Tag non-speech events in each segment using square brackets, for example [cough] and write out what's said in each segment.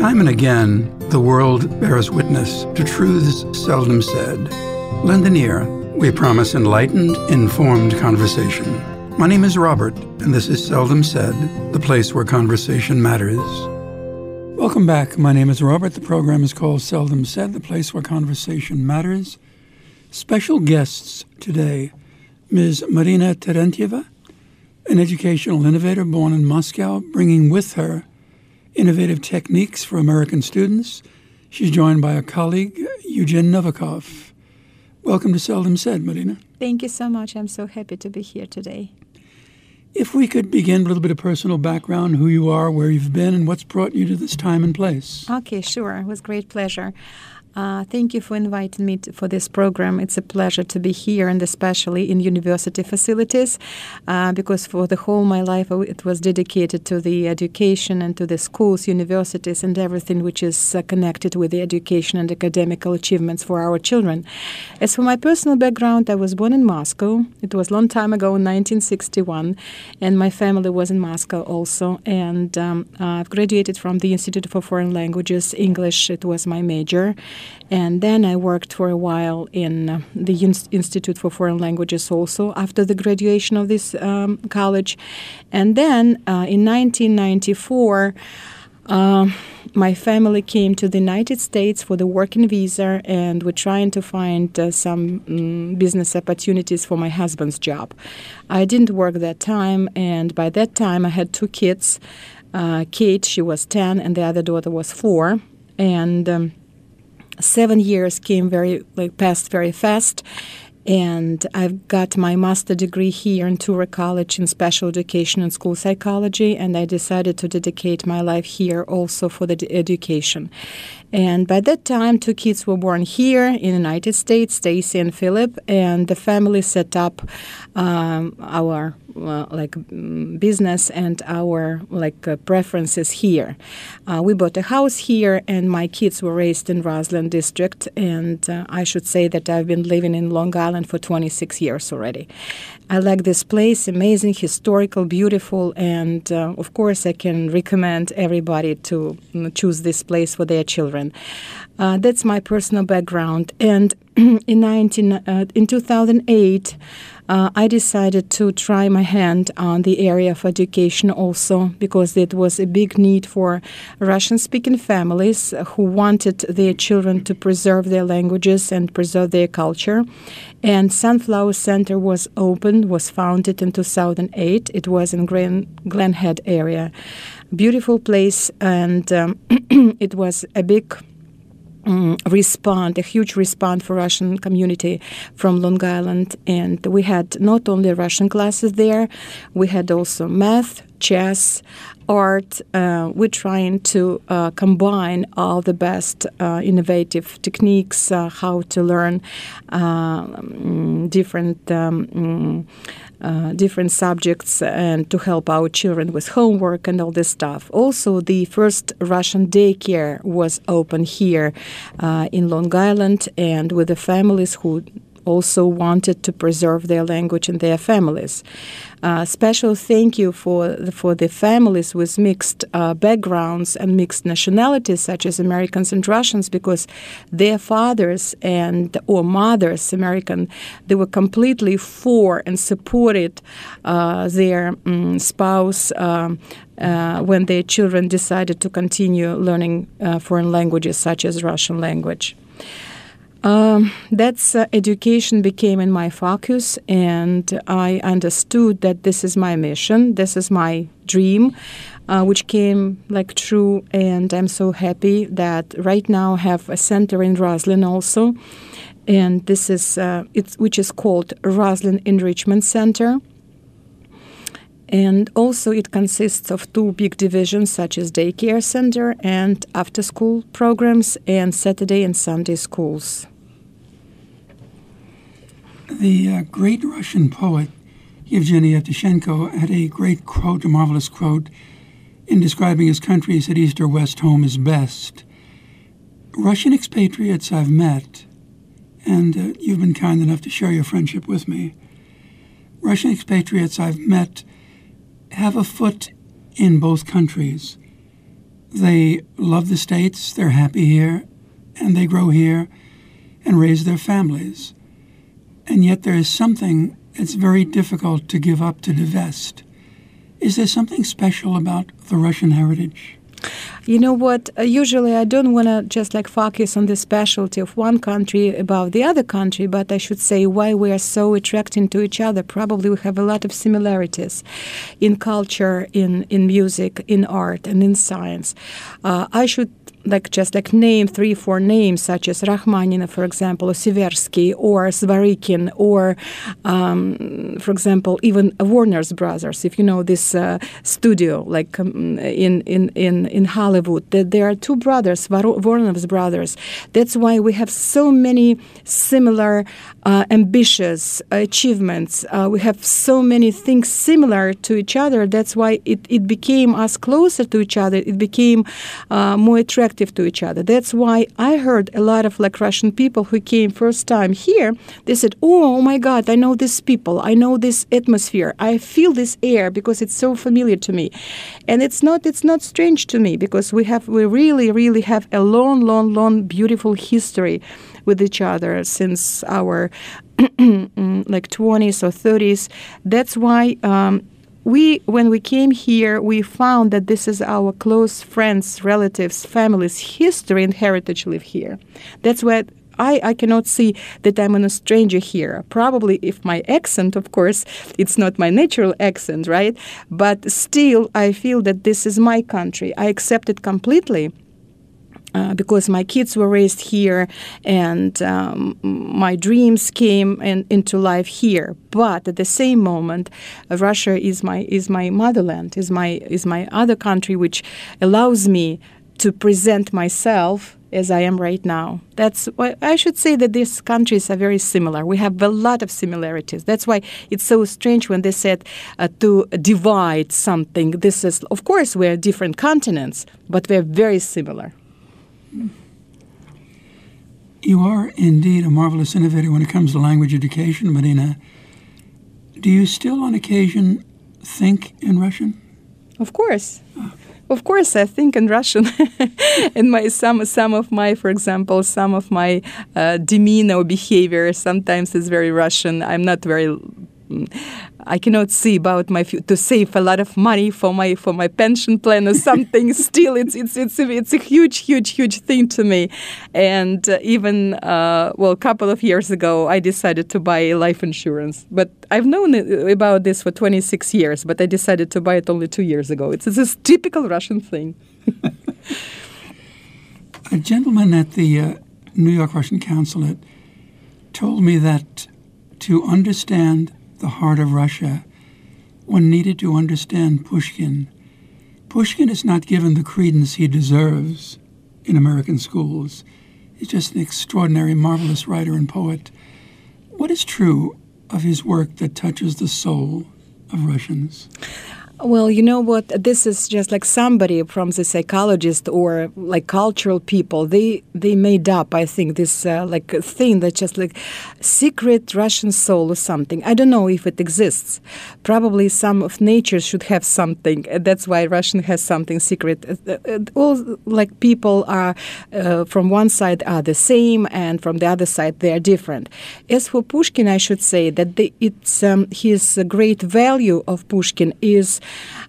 Time and again, the world bears witness to truths seldom said. Lend an ear. We promise enlightened, informed conversation. My name is Robert, and this is Seldom Said, the place where conversation matters. Welcome back. My name is Robert. The program is called Seldom Said, the place where conversation matters. Special guests today Ms. Marina Terentieva, an educational innovator born in Moscow, bringing with her innovative techniques for American students. She's joined by a colleague, Eugen Novikov. Welcome to Seldom Said, Marina. Thank you so much. I'm so happy to be here today. If we could begin a little bit of personal background, who you are, where you've been, and what's brought you to this time and place. Okay, sure. With great pleasure. Uh, thank you for inviting me to, for this program. It's a pleasure to be here, and especially in university facilities, uh, because for the whole my life uh, it was dedicated to the education and to the schools, universities, and everything which is uh, connected with the education and academical achievements for our children. As for my personal background, I was born in Moscow. It was a long time ago, in 1961, and my family was in Moscow also. And um, I've graduated from the Institute for Foreign Languages, English. It was my major. And then I worked for a while in uh, the Institute for Foreign Languages also after the graduation of this um, college. And then uh, in 1994, uh, my family came to the United States for the working visa, and we're trying to find uh, some um, business opportunities for my husband's job. I didn't work that time, and by that time, I had two kids. Uh, Kate, she was 10, and the other daughter was 4. And um, seven years came very like passed very fast and I've got my master degree here in Touro College in special education and school psychology, and I decided to dedicate my life here also for the education. And by that time, two kids were born here in the United States, Stacy and Philip, and the family set up um, our uh, like business and our like uh, preferences here. Uh, we bought a house here, and my kids were raised in Roslyn district, and uh, I should say that I've been living in Long Island for 26 years already. I like this place, amazing, historical, beautiful, and uh, of course, I can recommend everybody to mm, choose this place for their children. Uh, that's my personal background, and [clears throat] in 19 in 2008. Uh, I decided to try my hand on the area of education also because it was a big need for Russian speaking families who wanted their children to preserve their languages and preserve their culture. And Sunflower Center was opened, was founded in 2008. It was in Glen, Glen Head area. Beautiful place, and um, [clears throat] it was a big um, respond, a huge response for Russian community from Long Island, and we had not only Russian classes there, we had also math, chess, art. Uh, we're trying to uh, combine all the best uh, innovative techniques, uh, how to learn um, different. Um, uh, different subjects and to help our children with homework and all this stuff. Also, the first Russian daycare was open here uh, in Long Island and with the families who also wanted to preserve their language and their families. Uh, special thank you for the, for the families with mixed uh, backgrounds and mixed nationalities, such as Americans and Russians, because their fathers and or mothers, American, they were completely for and supported uh, their um, spouse. Um, uh, when their children decided to continue learning uh, foreign languages such as Russian language. Um, that's uh, education became in my focus, and I understood that this is my mission, this is my dream, uh, which came like true. And I'm so happy that right now I have a center in Roslyn also, and this is uh, it's which is called Roslyn Enrichment Center. And also, it consists of two big divisions, such as daycare center and after school programs, and Saturday and Sunday schools. The uh, great Russian poet Yevgeny Evtushenko had a great quote, a marvelous quote, in describing his country. He said, East or West, home is best. Russian expatriates I've met, and uh, you've been kind enough to share your friendship with me. Russian expatriates I've met have a foot in both countries. they love the States, they're happy here, and they grow here and raise their families. And yet there is something that's very difficult to give up, to divest. Is there something special about the Russian heritage? You know what? Uh, usually, I don't want to just like focus on the specialty of one country above the other country, but I should say why we are so attracting to each other. Probably we have a lot of similarities in culture, in in music, in art, and in science. Uh, I should like just like name three, four names such as Rachmaninoff, for example, or Seversky, or Zworykin, or um, for example, even Warner's Brothers. If you know this uh, studio, like um, in in in in Hollywood, that there are two brothers, Warner's brothers. That's why we have so many similar, uh, ambitious achievements. Uh, we have so many things similar to each other. That's why it, it became us closer to each other. It became uh, more attractive attractive to each other. That's why I heard a lot of like Russian people who came first time here. They said, "Oh, oh my God, I know these people. I know this atmosphere. I feel this air because it's so familiar to me." And it's not it's not strange to me because we have we really really have a long, long, long, beautiful history with each other since our [clears throat] like 20s or 30s. That's why. Um, we when we came here we found that this is our close friends relatives families history and heritage live here that's what I, I cannot see that I'm a stranger here. Probably, if my accent, of course, it's not my natural accent, right? But still, I feel that this is my country. I accept it completely uh, because my kids were raised here and um, my dreams came in, into life here. But at the same moment, Russia is my is my motherland, is my is my other country, which allows me to present myself as I am right now. That's why I should say that these countries are very similar. We have a lot of similarities. That's why it's so strange when they said uh, to divide something. This is, of course, we're different continents, but we're very similar. You are indeed a marvelous innovator when it comes to language education, Marina. Do you still, on occasion, think in Russian? Of course. Of course, I think in Russian. [laughs] and my some some of my, for example, some of my uh, demeanor behavior sometimes is very Russian. I'm not very I cannot see about my to save a lot of money for my for my pension plan or something. [laughs] Still, it's it's it's a, it's a huge huge huge thing to me. And uh, even uh, well, a couple of years ago, I decided to buy life insurance. But I've known about this for 26 years, but I decided to buy it only two years ago. It's, it's this typical Russian thing. [laughs] a gentleman at the uh, New York Russian consulate told me that to understand the heart of Russia, one needed to understand Pushkin. Pushkin is not given the credence he deserves in American schools. He's just an extraordinary, marvelous writer and poet. What is true of his work that touches the soul of Russians? Well, you know what? This is just like somebody from the psychologist or like cultural people. They they made up, I think, this uh, like thing that just like secret Russian soul or something. I don't know if it exists. Probably some of nature should have something. That's why Russian has something secret. Uh, uh, all like people are uh, from one side are the same, and from the other side they are different. As for Pushkin, I should say that the, it's um, his great value of Pushkin is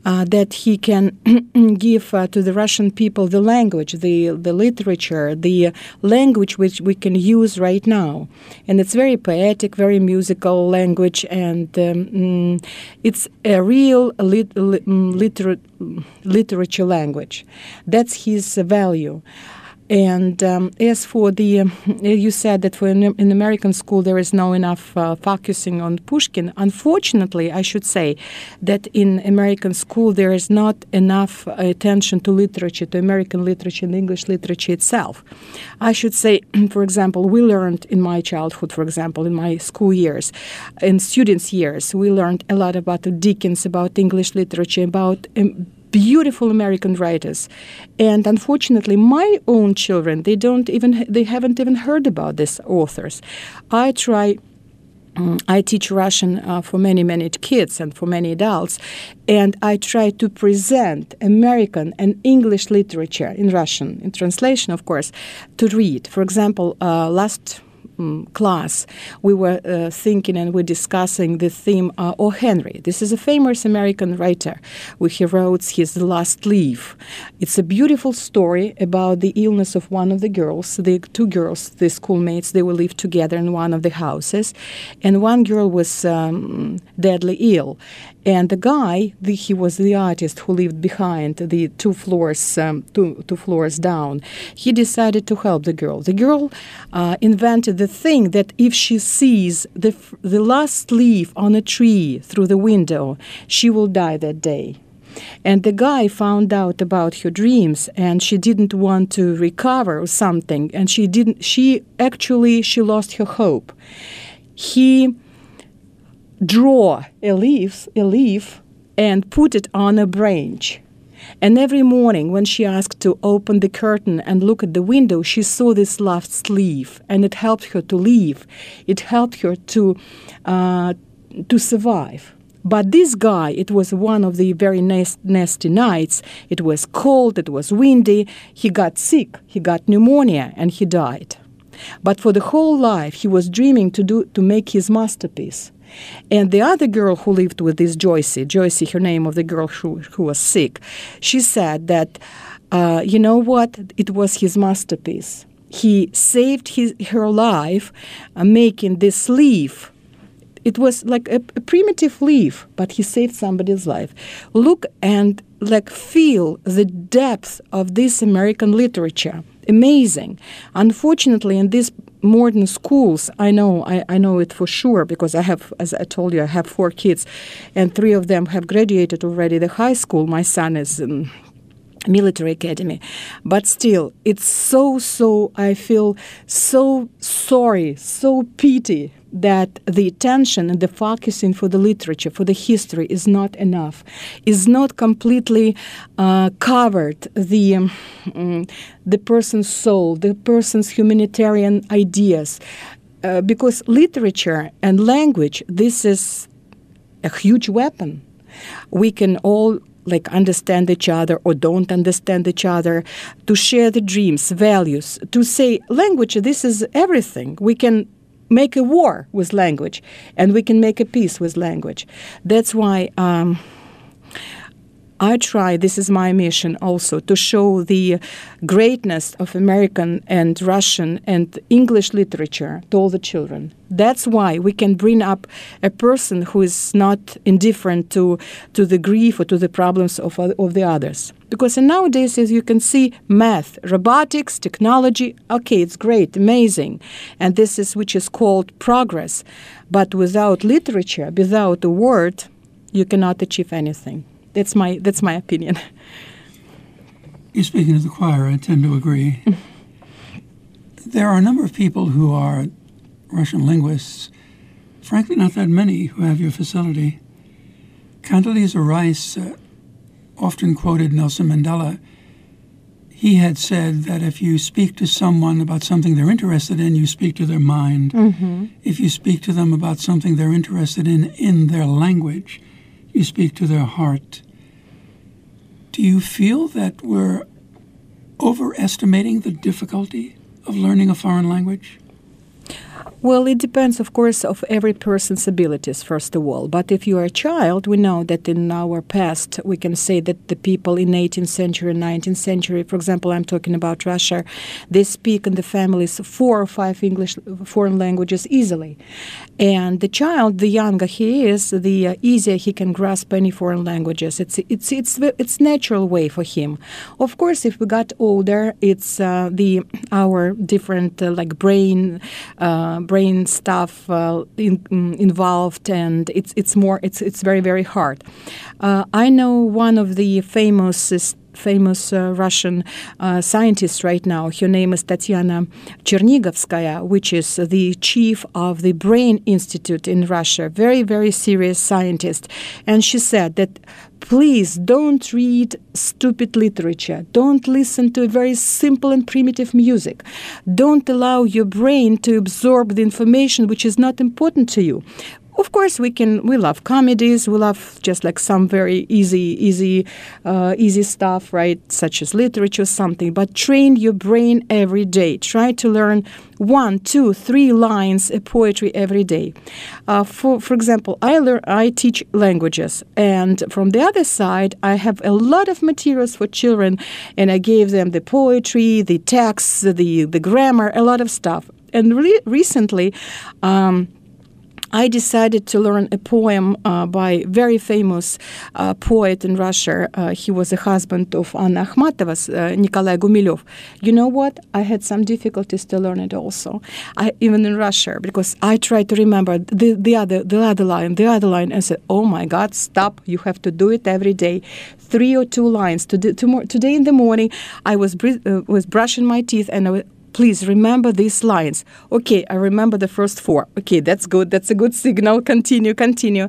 that he can [clears throat] give uh, to the Russian people the language, the, the literature, the language which we can use right now. And it's very poetic, very musical language, and um, mm, it's a real lit- mm, liter- literature language. That's his value. And um, as for the, you said that for an, in American school there is no enough uh, focusing on Pushkin. Unfortunately, I should say that in American school there is not enough attention to literature, to American literature and English literature itself. I should say, [clears throat] for example, we learned in my childhood, for example, in my school years, in students' years, we learned a lot about Dickens, about English literature, about um, beautiful American writers. And unfortunately, my own children, they don't even they haven't even heard about these authors. I try mm, I teach Russian uh, for many, many kids and for many adults, and I try to present American and English literature in Russian, in translation, of course, to read. For example, uh, last um, class, we were uh, thinking and we're discussing the theme uh, O. Henry. This is a famous American writer where he wrote his Last Leaf. It's a beautiful story about the illness of one of the girls. The two girls, the schoolmates, they will live together in one of the houses, and one girl was um, deadly ill, and the guy, the, he was the artist who lived behind the two floors, um, two, two floors down. He decided to help the girl. The girl uh, invented the thing that if she sees the the last leaf on a tree through the window, she will die that day. And the guy found out about her dreams, and she didn't want to recover or something, and she didn't. She actually she lost her hope. He draw a leaf, a leaf and put it on a branch. And every morning, when she asked to open the curtain and look at the window, she saw this last leaf, and it helped her to live. It helped her to uh, to survive. But this guy, it was one of the very nasty nights. It was cold, it was windy. He got sick, he got pneumonia, and he died. But for the whole life, he was dreaming to do to make his masterpiece. And the other girl who lived with this Joycey, Joycey, her name of the girl who, who was sick, she said that, uh, you know what, it was his masterpiece. He saved his, her life uh, making this leaf. It was like a, a primitive leaf, but he saved somebody's life. Look and like feel the depth of this American literature amazing. Unfortunately, in these modern schools, I know I, I know it for sure because I have, as I told you, I have four kids, and three of them have graduated already. The high school, my son is. Um, military academy but still it's so so i feel so sorry so pity that the attention and the focusing for the literature, for the history, is not enough, is not completely uh, covered the um, the person's soul, the person's humanitarian ideas, uh, because literature and language, this is a huge weapon. We can all like understand each other or don't understand each other, to share the dreams, values, to say language, this is everything. We can make a war with language, and we can make a peace with language. That's why. Um, I try, this is my mission also, to show the greatness of American and Russian and English literature to all the children. That's why we can bring up a person who is not indifferent to, to the grief or to the problems of, of the others. Because nowadays, as you can see, math, robotics, technology, okay, it's great, amazing. And this is which is called progress. But without literature, without a word, you cannot achieve anything. That's my that's my opinion. You're speaking to the choir. I tend to agree. there are a number of people who are Russian linguists. Frankly, not that many who have your facility. Condoleezza Rice uh, often quoted Nelson Mandela. He had said that if you speak to someone about something they're interested in, you speak to their mind. Mm-hmm. If you speak to them about something they're interested in in their language, you speak to their heart. Do you feel that we're overestimating the difficulty of learning a foreign language? Well, it depends, of course, of every person's abilities, first of all. But if you are a child, we know that in our past, we can say that the people in 18th century, 19th century, for example, I'm talking about Russia, they speak in the families four or five English foreign languages easily. And the child, the younger he is, the uh, easier he can grasp any foreign languages. It's it's it's it's natural way for him. Of course, if we got older, it's uh, the our different uh, like brain uh, brain stuff uh, in, mm, involved, and it's it's more it's it's very very hard. Uh, I know one of the famous famous uh, Russian uh, scientist right now. Her name is Tatiana Chernigovskaya, which is the chief of the Brain Institute in Russia. Very, very serious scientist. And she said that please don't read stupid literature. Don't listen to very simple and primitive music. Don't allow your brain to absorb the information which is not important to you of course we can we love comedies we love just like some very easy easy uh, easy stuff right? Such as literature something but train your brain every day. Try to learn one two three lines of poetry every day. Uh, for for example i learn i teach languages and from the other side i have a lot of materials for children and i gave them the poetry the texts the the grammar a lot of stuff. And re- recently um, I decided to learn a poem uh, by very famous uh, poet in Russia. Uh, he was a husband of Anna Akhmatova's, uh, Nikolai Gumilev. You know what? I had some difficulties to learn it also, I, even in Russia, because I tried to remember the, the other the other line, the other line, and said, "Oh my God, stop! You have to do it every day, three or two lines." Today, today in the morning, I was uh, was brushing my teeth and I please remember these lines. Okay, I remember the first four. Okay, that's good. That's a good signal. [laughs] Continue, continue.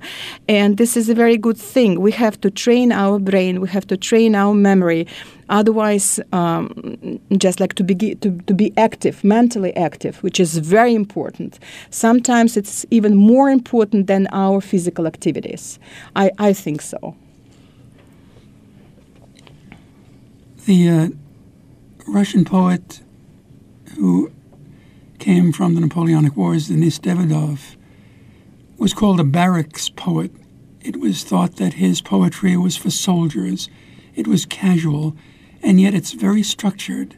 And this is a very good thing. We have to train our brain, we have to train our memory. Otherwise, um, just like to be, to, to be active, mentally active, which is very important. Sometimes it's even more important than our physical activities. I, I think so. The uh, Russian poet who came from the Napoleonic Wars, Denis Davidov, was called a barracks poet. It was thought that his poetry was for soldiers. It was casual, and yet it's very structured.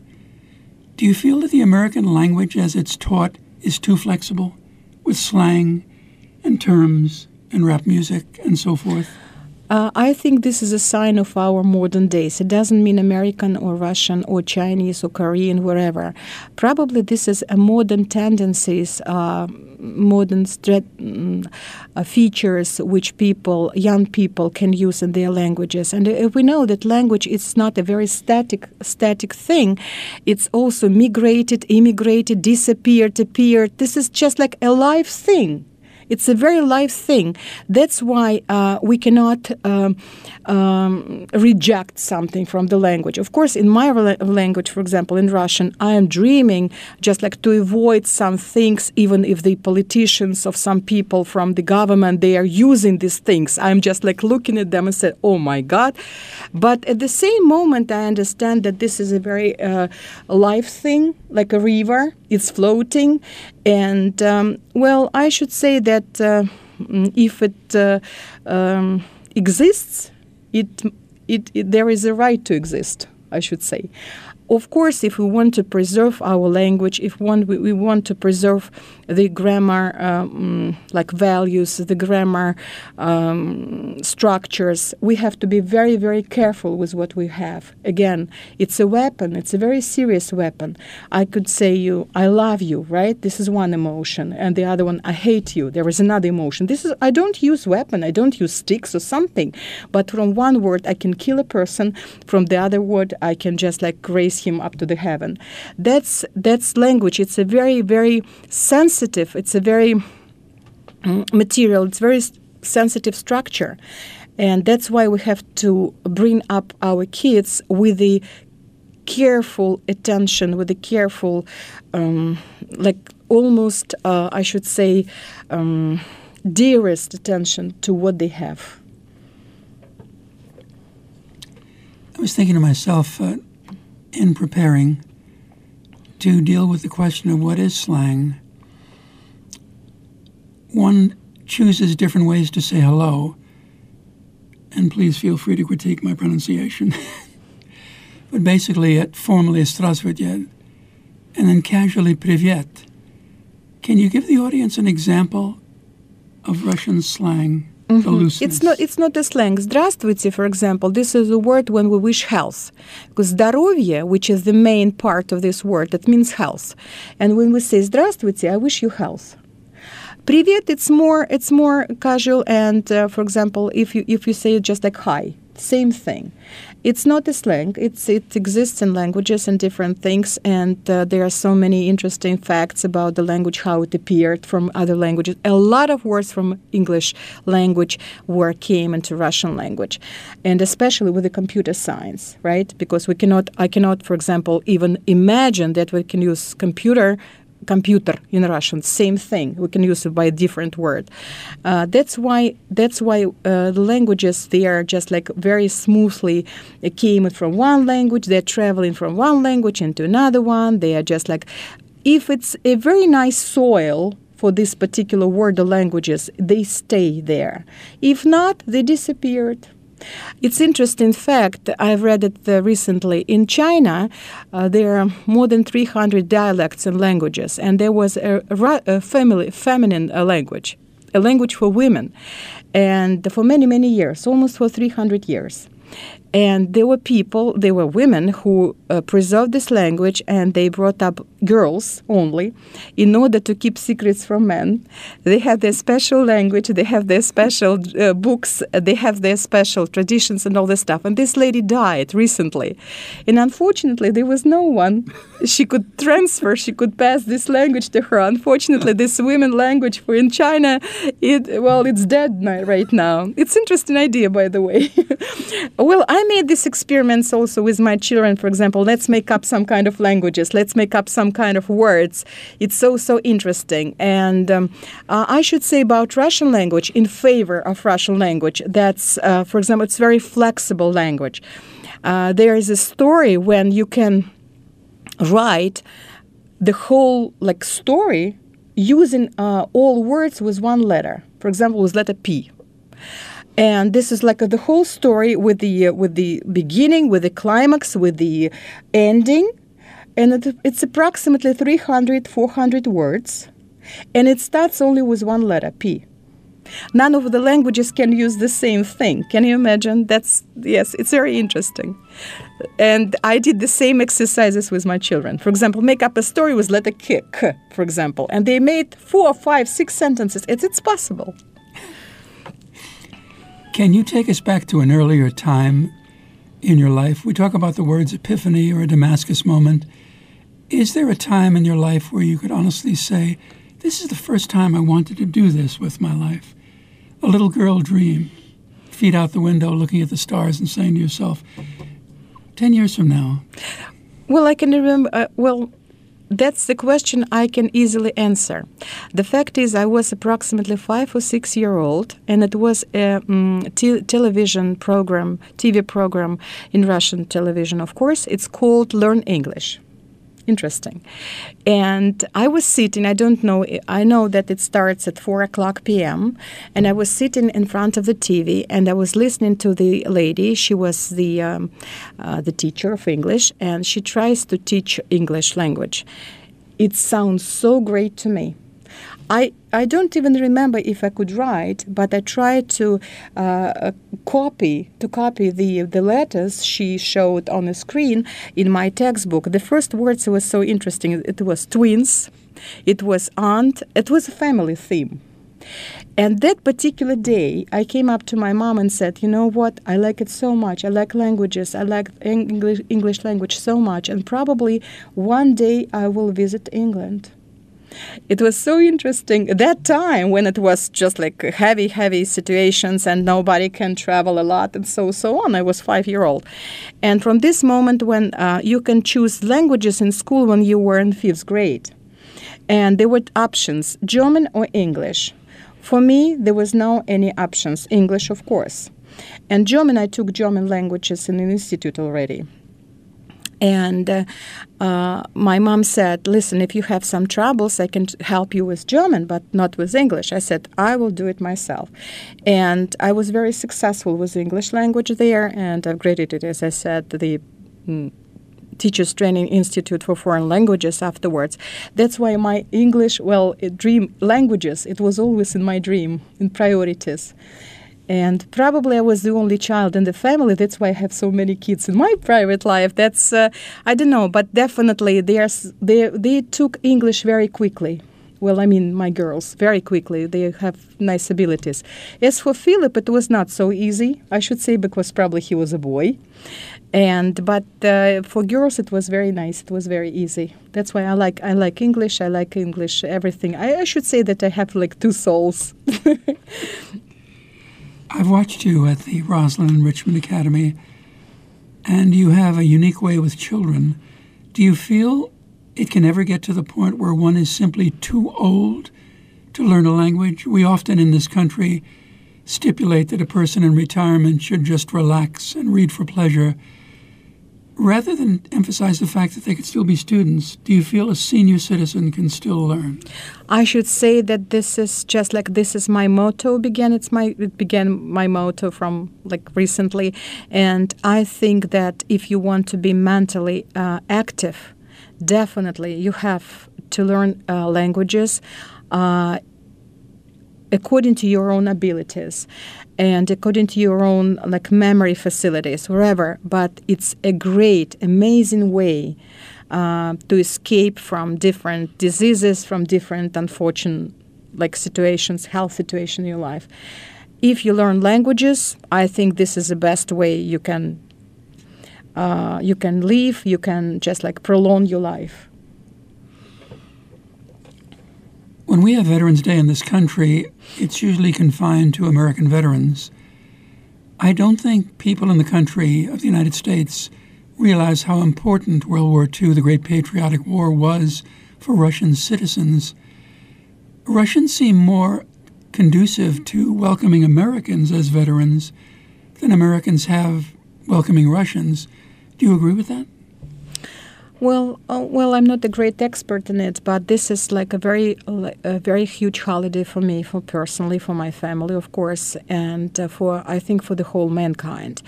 Do you feel that the American language as it's taught is too flexible with slang and terms and rap music and so forth? Uh, I think this is a sign of our modern days. It doesn't mean American or Russian or Chinese or Korean, wherever. Probably this is a modern tendencies, uh, modern mm, uh, features which people, young people, can use in their languages. And if we know that language is not a very static, static thing, it's also migrated, immigrated, disappeared, appeared. This is just like a live thing. It's a very live thing. That's why uh, we cannot um, um, reject something from the language. Of course, in my language, for example, in Russian, I am dreaming just like to avoid some things, even if the politicians of some people from the government they are using these things. I'm just like looking at them and say, "Oh my God!" But at the same moment, I understand that this is a very uh, live thing, like a river. It's floating, and um, well, I should say that uh, if it uh, um, exists, it, it, it, there is a right to exist. I should say of course, if we want to preserve our language, if one, we, we want to preserve the grammar, um, like values, the grammar um, structures, we have to be very, very careful with what we have. Again, it's a weapon. It's a very serious weapon. I could say you, I love you, right? This is one emotion, and the other one, I hate you. There is another emotion. This is I don't use weapon. I don't use sticks or something. But from one word, I can kill a person. From the other word, I can just like raise him up to the heaven. That's that's language. It's a very very sensitive. It's a very mm, material. It's very sensitive structure, and that's why we have to bring up our kids with the careful attention, with the careful, um, like almost, uh, I should say, um, dearest attention to what they have. I was thinking to myself, uh, in preparing to deal with the question of what is slang, one chooses different ways to say hello, and please feel free to critique my pronunciation. [laughs] but basically, it formally is здравствуйте, and then casually привет. Can you give the audience an example of Russian slang? Mm-hmm. It's not it's not a slang. Здравствуйте, for example, this is a word when we wish health. Because здоровье, which is the main part of this word, that means health. And when we say здравствуйте, I wish you health. Privet, it's more it's more casual. And uh, for example, if you if you say just like hi, same thing. It's not a slang. It's it exists in languages and different things. And uh, there are so many interesting facts about the language, how it appeared from other languages. A lot of words from English language were came into Russian language, and especially with the computer science, right? Because we cannot, I cannot, for example, even imagine that we can use computer computer in Russian. Same thing. We can use it by a different word. Uh, that's why that's why uh, the languages they are just like very smoothly came from one language. They're traveling from one language into another one. They are just like if it's a very nice soil for this particular word or languages, they stay there. If not, they disappeared. It's interesting fact, I've read it uh, recently. In China, uh, there are more than 300 dialects and languages, and there was a, a family, feminine uh, language, a language for women, and for many, many years, almost for 300 years. And there were people, there were women who uh, preserved this language and they brought up girls only in order to keep secrets from men. They have their special language, they have their special uh, books, they have their special traditions and all this stuff. And this lady died recently. And unfortunately, there was no one she could transfer, she could pass this language to her. Unfortunately, this women language for in China, it well, it's dead right now. It's interesting idea, by the way. [laughs] well, I made these experiments also with my children. For example, let's make up some kind of languages. Let's make up some kind of words. It's so so interesting. And um, uh, I should say about Russian language in favor of Russian language. That's, uh, for example, it's very flexible language. Uh, there is a story when you can write the whole like story using uh, all words with one letter. For example, with letter P and this is like the whole story with the uh, with the beginning with the climax with the ending. And it, it's approximately 300 400 words. And it starts only with one letter p. None of the languages can use the same thing. Can you imagine? That's yes it's very interesting. And i did the same exercises with my children. For example make up a story with letter k, k for example. And they made four five six sentences. It's, it's possible can you take us back to an earlier time in your life? We talk about the words epiphany or a Damascus moment. Is there a time in your life where you could honestly say, This is the first time I wanted to do this with my life? A little girl dream, feet out the window looking at the stars and saying to yourself, 10 years from now. Well, I can remember, uh, well, that's the question I can easily answer. The fact is, I was approximately five or six year old, and it was a um, television program, TV program in Russian television. Of course, it's called Learn English interesting. And I was sitting, I don't know, I know that it starts at 4 o'clock p.m., and I was sitting in front of the TV and I was listening to the lady. She was the, um, uh, the teacher of English, and she tries to teach English language. It sounds so great to me. I, I don't even remember if I could write, but I tried to uh, copy to copy the the letters she showed on the screen in my textbook. The first words was so interesting. It was twins, it was aunt, it was a family theme. And that particular day, I came up to my mom and said, "You know what? I like it so much. I like languages. I like English English language so much, and probably one day I will visit England." It was so interesting that time when it was just like heavy, heavy situations and nobody can travel a lot and so so on. I was five year old, and from this moment when uh, you can choose languages in school when you were in fifth grade, and there were options German or English. For me, there was no any options. English, of course, and German. I took German languages in an institute already. And uh, my mom said, Listen, if you have some troubles, I can help you with German, but not with English. I said, I will do it myself. And I was very successful with English language there, and I've graded as I said, the mm, Teachers Training Institute for Foreign Languages afterwards. That's why my English, well, dream languages, it was always in my dream, in priorities. And probably I was the only child in the family. That's why I have so many kids in my [laughs] private life. That's uh, I don't know, but definitely they are, they they took English very quickly Well, I mean, my girls, very quickly. They have nice abilities. As for Philip, it was not so easy, I should say, because probably he was a boy. And but uh, for girls, it was very nice. It was very easy. That's why I like I like English. I like English everything. I, I should say that I have like two souls. [laughs] I've watched you at the Roslyn Enrichment Academy, and you have a unique way with children. Do you feel it can ever get to the point where one is simply too old to learn a language? We often in this country stipulate that a person in retirement should just relax and read for pleasure. Rather than emphasize the fact that they could still be students, do you feel a senior citizen can still learn? I should say that this is just like this is my motto began it's my it began my motto from like recently and I think that if you want to be mentally uh, active definitely you have to learn uh, languages uh, according to your own abilities and according to your own like memory facilities wherever but it's a great amazing way uh, to escape from different diseases from different unfortunate like situations health situation in your life. If you learn languages i think this is the best way you can uh, you can live you can just like prolong your life. When we have Veterans Day in this country, it's usually confined to American veterans. I don't think people in the country of the United States realize how important World War II, the Great Patriotic War, was for Russian citizens. Russians seem more conducive to welcoming Americans as veterans than Americans have welcoming Russians. Do you agree with that? Well, uh, well, I'm not a great expert in it, but this is like a very, a very huge holiday for me, for personally, for my family, of course, and uh, for I think for the whole mankind.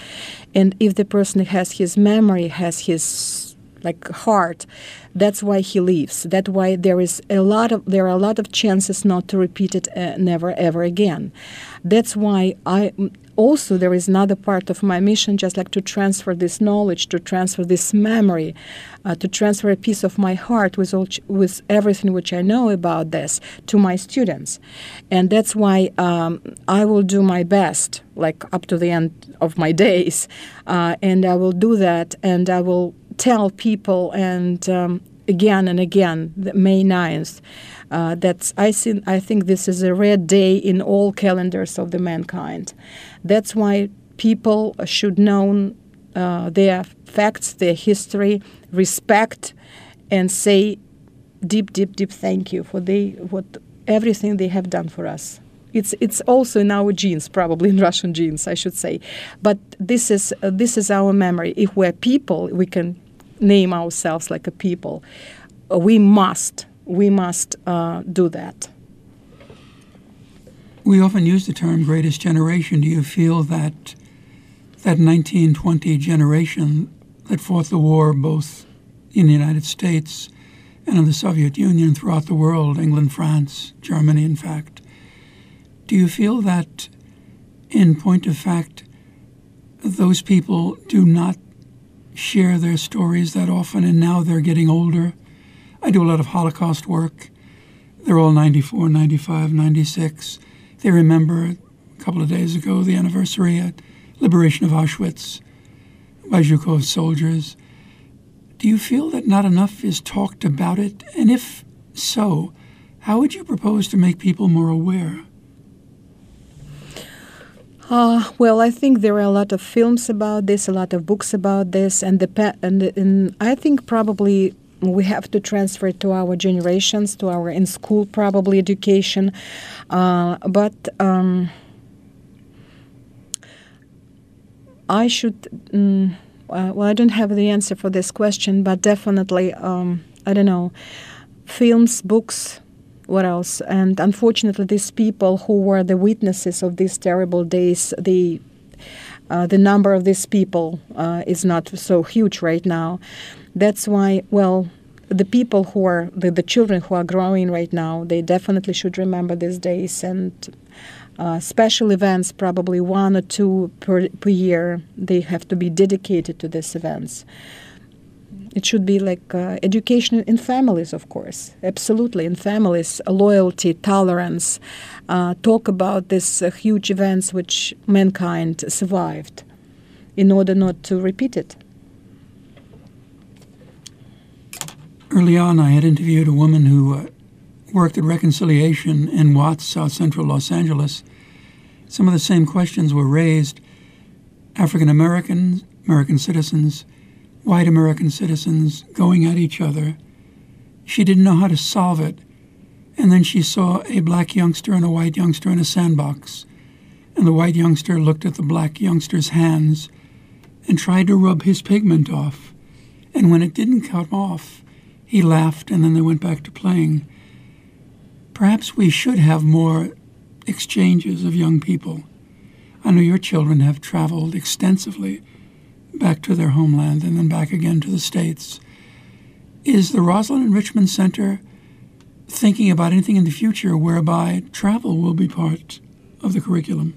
And if the person has his memory, has his like heart, that's why he leaves. That's why there is a lot of there are a lot of chances not to repeat it uh, never ever again. That's why I also there is another part of my mission just like to transfer this knowledge to transfer this memory uh, to transfer a piece of my heart with all with everything which i know about this to my students and that's why um, i will do my best like up to the end of my [laughs] days uh, and i will do that and i will tell people and um, again and again may 9th uh, that's I think I think this is a red day in all calendars of the mankind. That's why people should know uh, their facts, their history, respect, and say deep, deep, deep thank you for they what everything they have done for us. It's it's also in our genes, probably in [laughs] Russian genes, I should say. But this is uh, this is our memory. If we're people, we can name ourselves like a people. we must we must uh, do that. We often use the term greatest generation. Do you feel that that 1920 generation that fought the war both in the United States and in the Soviet Union throughout the world, England, France, Germany, in fact, do you feel that, in point of fact, those people do not share their stories that often and now they're getting older? I do a lot of Holocaust work. They're all 94, 95, 96. They remember a couple of days ago the anniversary of liberation of Auschwitz by Zhukov's soldiers. Do you feel that not enough is talked about it? And if so, how would you propose to make people more aware? Uh, well, I think there are a lot of films about this, a lot of books about this, and the and, and I think probably we have to transfer to our generations, to our in school probably education. Uh, but um, I should. Mm, uh, well, I don't have the answer for this question, but definitely, um, I don't know, films, books, what else? And unfortunately, these people who were the witnesses of these terrible days, the uh, the number of these people uh, is not so huge right now. That's why, well, the people who are the, the children who are growing right now, they definitely should remember these days and uh, special events, probably one or two per, per year, they have to be dedicated to these events. it should be like uh, education in families, of course, absolutely in families, loyalty, tolerance. Uh, talk about these uh, huge events which mankind survived, in order not to repeat it. Early on, I had interviewed a woman who uh, worked at Reconciliation in Watts, South Central Los Angeles. Some of the same questions were raised. African Americans, American citizens, white American citizens going at each other. She didn't know how to solve it. And then she saw a black youngster and a white youngster in a sandbox. And the white youngster looked at the black youngster's hands and tried to rub his pigment off. And when it didn't come off, he laughed and then they went back to playing. Perhaps we should have more exchanges of young people. I know your children have traveled extensively back to their homeland and then back again to the States. Is the Roslyn Enrichment Center thinking about anything in the future whereby travel will be part of the curriculum?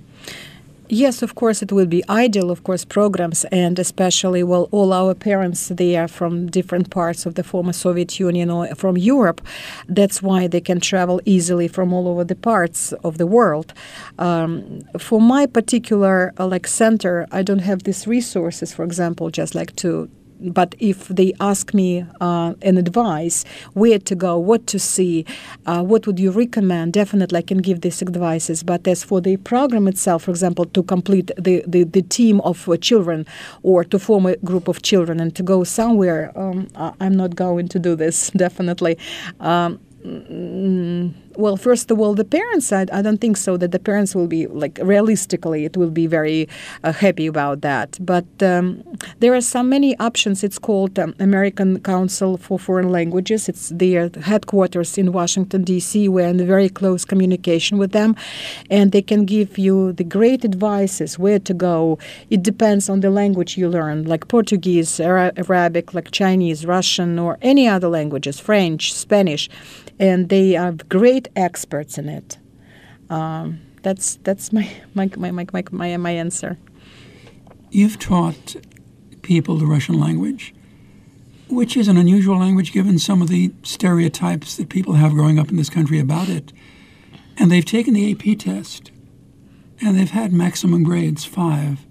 Yes, of course, it will be ideal, of course, programs, and especially, well, all our parents, they are from different parts of the former Soviet Union or from Europe. That's why they can travel easily from all over the parts of the world. Um, for my particular, uh, like, center, I don't have these resources, for example, just like to but if they ask me uh, an advice, where to go, what to see, uh, what would you recommend, definitely I can give these advices. But as for the program itself, for example, to complete the, the, the team of uh, children or to form a group of children and to go somewhere, um, I'm not going to do this, [laughs] definitely. Um, mm, well, first of all, the parents, I, I, don't think so that the parents will be, like, realistically, it will be very uh, happy about that. But um, there are so many options. It's called um, American Council for Foreign Languages. It's their headquarters in Washington, D.C. We're in very close communication with them. And they can give you the great advices where to go. It depends on the language you learn, like Portuguese, Arabic, like Chinese, Russian, or any other languages, French, Spanish. And they are great experts in it. Um, that's that's my my, my, my, my, my answer. You've taught people the Russian language, which is an unusual language given some of the stereotypes that people have growing up in this country about it. And they've taken the AP test, and they've had maximum grades five.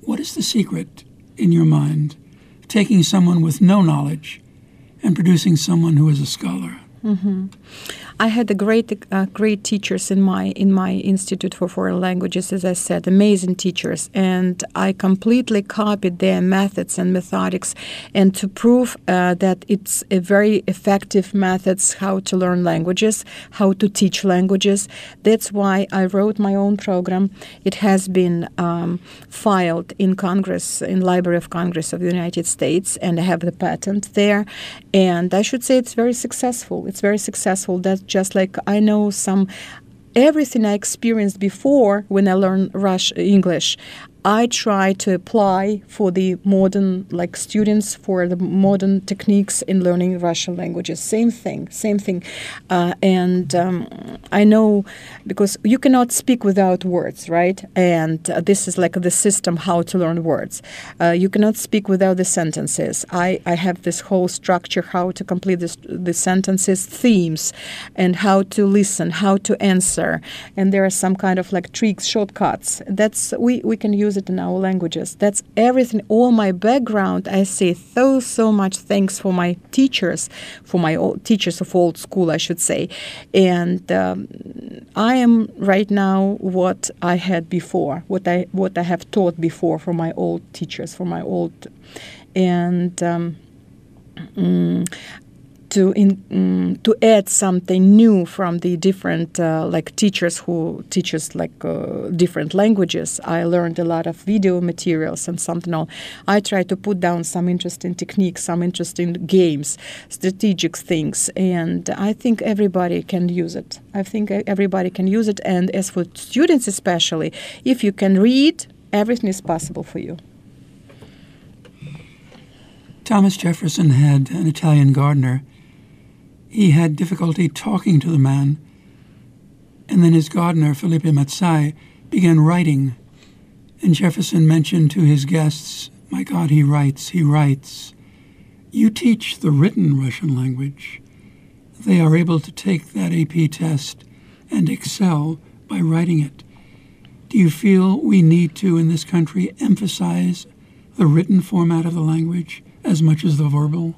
What is the secret, in your mind, taking someone with no knowledge and producing someone who is a scholar? Mm-hmm. I had a great, uh, great teachers in my in my Institute for Foreign Languages, as I said, amazing teachers, and I completely copied their methods and methodics, and to prove uh, that it's a very effective methods how to learn languages, how to teach languages. That's why I wrote my own program. It has been um, filed in Congress, in Library of Congress of the United States, and I have the patent there, and I should say it's very successful. It's very successful. That just like I know some everything I experienced before when I learned Russian English, I try to apply for the modern, like students for the modern techniques in learning Russian languages. Same thing, same thing. Uh, and um, I know because you cannot speak without words, right? And uh, this is like the system how to learn words. Uh, you cannot speak without the sentences. I, I have this whole structure how to complete this, the sentences, themes, and how to listen, how to answer. And there are some kind of like tricks, shortcuts. That's we, we can use use it in our languages. That's everything, all my background. I say so, so much thanks for my teachers, for my old, teachers of old school, I should say. And um, I am right now what I had before, what I, what I have taught before for my old teachers, for my old. And um, mm, to in, um, to add something new from the different uh, like teachers who teaches like uh, different languages. I learned a lot of video materials and something. I try to put down some interesting techniques, some interesting games, strategic things, and I think everybody can use it. I think everybody can use it. And as for students, especially, if you can read, everything is possible for you. Thomas Jefferson had an Italian gardener he had difficulty talking to the man. And then his gardener, Felipe Mazzei, began writing. And Jefferson mentioned to his guests My God, he writes, he writes. You teach the written Russian language. They are able to take that AP test and excel by writing it. Do you feel we need to, in this country, emphasize the written format of the language as much as the verbal?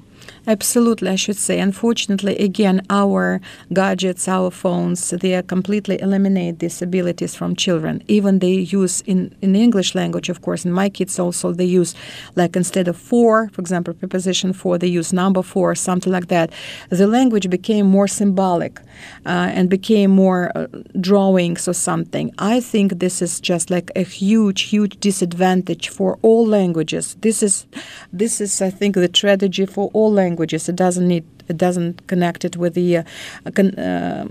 Absolutely, I should say. Unfortunately, again, our gadgets, our phones, they completely eliminate these abilities from children. Even they use in, in English language, of course, and my kids also, they use like instead of for, for example, preposition for, they use number for, something like that. The language became more symbolic uh, and became more uh, drawings or something. I think this is just like a huge, huge disadvantage for all languages. This is, this is, I think, the tragedy for all languages. It doesn't need it doesn't connect it with the uh, con- um,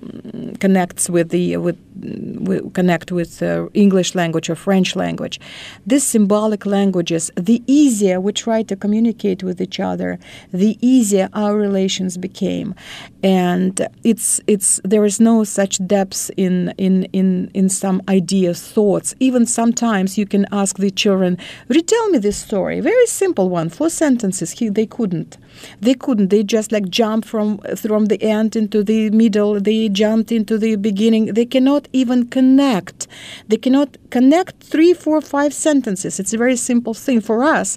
connects with the with, with connect with uh, English language or French language. These symbolic languages, the easier we try to communicate with each other, the easier our relations became, and it's it's there is no such depth in in in in some ideas, thoughts. Even sometimes you can ask the children, retell me this story. Very simple one, four sentences. He, they couldn't. They couldn't. They just like jump from from the end into the middle. They jumped into the beginning. They cannot even connect. They cannot connect three, four, five sentences. It's a very simple thing for us.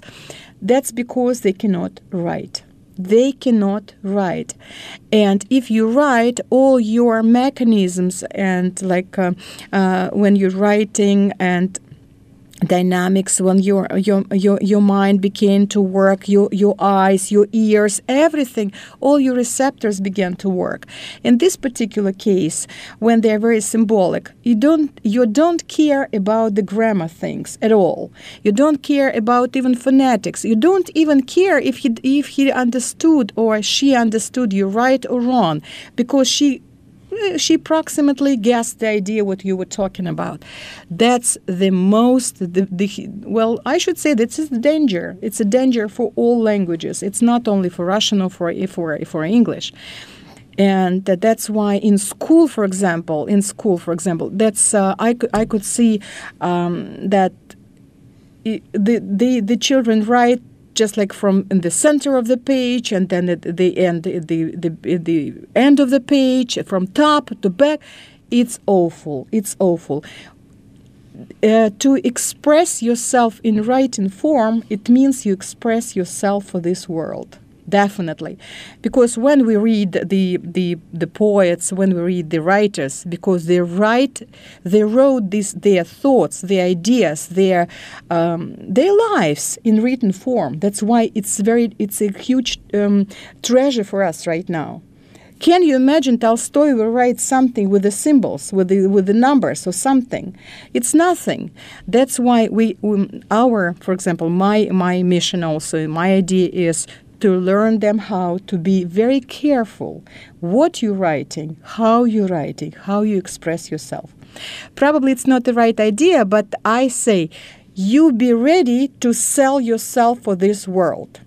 That's because they cannot write they cannot write and if you write all your mechanisms and like uh, uh, when you're writing and dynamics when your your your, your mind began to work your your eyes your ears everything all your receptors began to work. In this particular case when they're very symbolic you don't you don't care about the grammar things at all. You don't care about even phonetics. You don't even care if he if he understood or she understood you right or wrong because she she approximately guessed the idea what you were talking about. That's the most the, the well, I should say this is the danger. It's a danger for all languages. It's not only for Russian or for for for English. And that's why in school, for example, in school, for example, that's uh, I could I could see um, that the the the children write just like from in the center of the page and then at the end the, the, the end of the page from top to back it's awful it's awful. Uh, to express yourself in writing form it means you express yourself for this world definitely because when we read the, the the poets when we read the writers because they write they wrote this their thoughts their ideas their um, their lives in written form that's why it's very it's a huge um, treasure for us right now can you imagine Tolstoy will write something with the symbols, with the with the numbers or something? It's nothing. That's why we, we our, for example, my my mission also, my idea is to learn them how to be very careful what you're writing, how you're writing, how you express yourself. Probably it's not the right idea, but I say you be ready to sell yourself for this world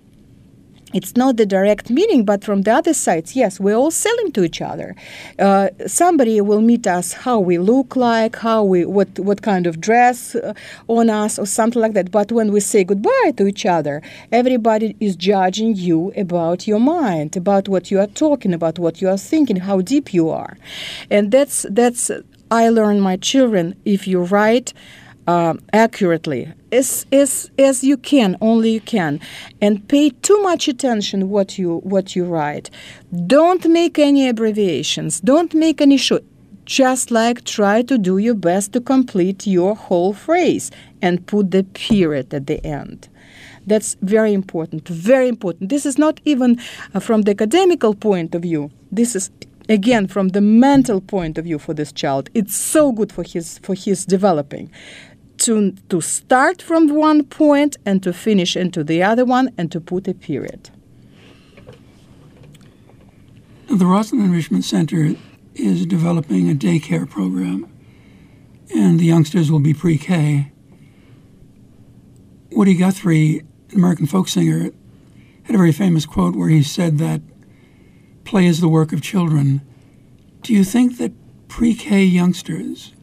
it's not the direct meaning, but from the other sides, yes, we're all selling to each other. Uh, somebody will meet us how we look like, how we what what kind of dress uh, on us, or something like that. But when we say goodbye to each other, everybody is judging you about your mind, about what you are talking about, what you are thinking, how deep you are, and that's that's. I learn my children if you write uh, accurately as, as, as you can, only you can, and pay too much attention what you what you write. Don't make any abbreviations. Don't make any short. Just like try to do your best to complete your whole phrase and put the period at the end. That's very important. Very important. This is not even uh, from the academical point of view. This is again from the mental point of view for this child it's so good for his for his developing to, to start from one point and to finish into the other one and to put a period. The Roslyn Enrichment Center is developing a daycare program, and the youngsters will be pre K. Woody Guthrie, an American folk singer, had a very famous quote where he said that play is the work of children. Do you think that pre K youngsters,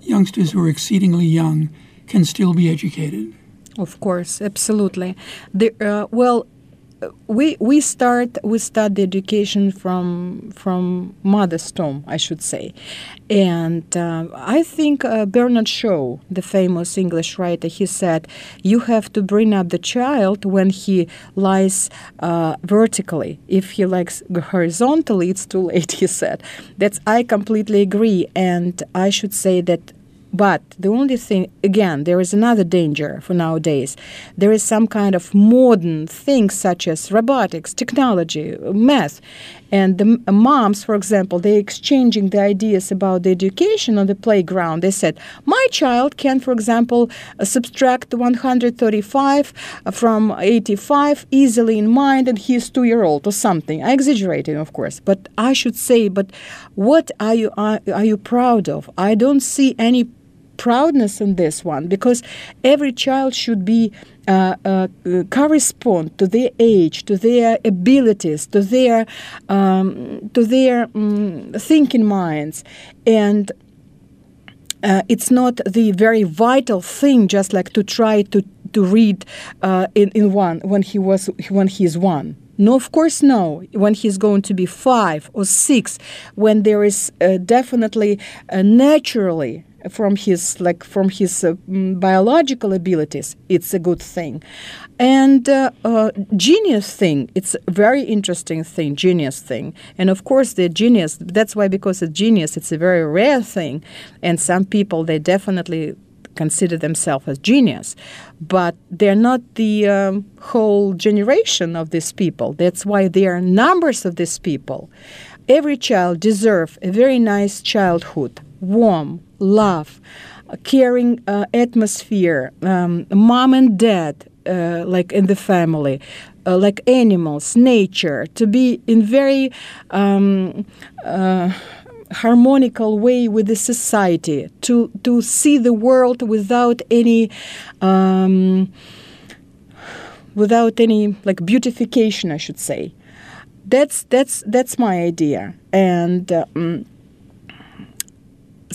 youngsters who are exceedingly young, can still be educated? Of course, absolutely. The, uh, well, we we start we start the education from from mother's home, I should say, and uh, I think uh, Bernard Shaw, the famous English writer, he said, you have to bring up the child when he lies uh, vertically. If he lies horizontally, it's too late. [laughs] He said. That's I completely agree, and I should say that but the only thing, again, there is another danger for nowadays. There is some kind of modern things such as robotics, technology, math. And the moms, for example, they're exchanging the ideas about the education on the playground. They said, My child can, for example, uh, subtract 135 from 85 easily in mind, and he's two year old or something. I exaggerating, of course. But I should say, but what are you, are, are you proud of? I don't see any proudness in this one because every child should be uh, uh, correspond to their age, to their abilities, to their um, to their um, thinking minds, and uh, it's not the very vital thing, just like to try to to read uh, in in one when he was when he's one. No, of course, no. When he's going to be five or six, when there is uh, definitely uh, naturally from his like from his uh, mm, biological abilities it's a good thing. And uh, uh, genius thing it's a very interesting thing genius thing. And of course the genius that's why because a genius it's a very rare thing. And some people they definitely consider themselves as genius. But they're not the um, whole generation of these people. That's why there are numbers of these people. Every child deserves a very nice childhood warm love, caring uh, atmosphere, um, mom and dad, uh, like in the family, uh, like animals, nature, to be in very um, uh, harmonical way with the society, to to see the world without any. Um, without any like beautification, I should say. That's that's that's my idea, and um,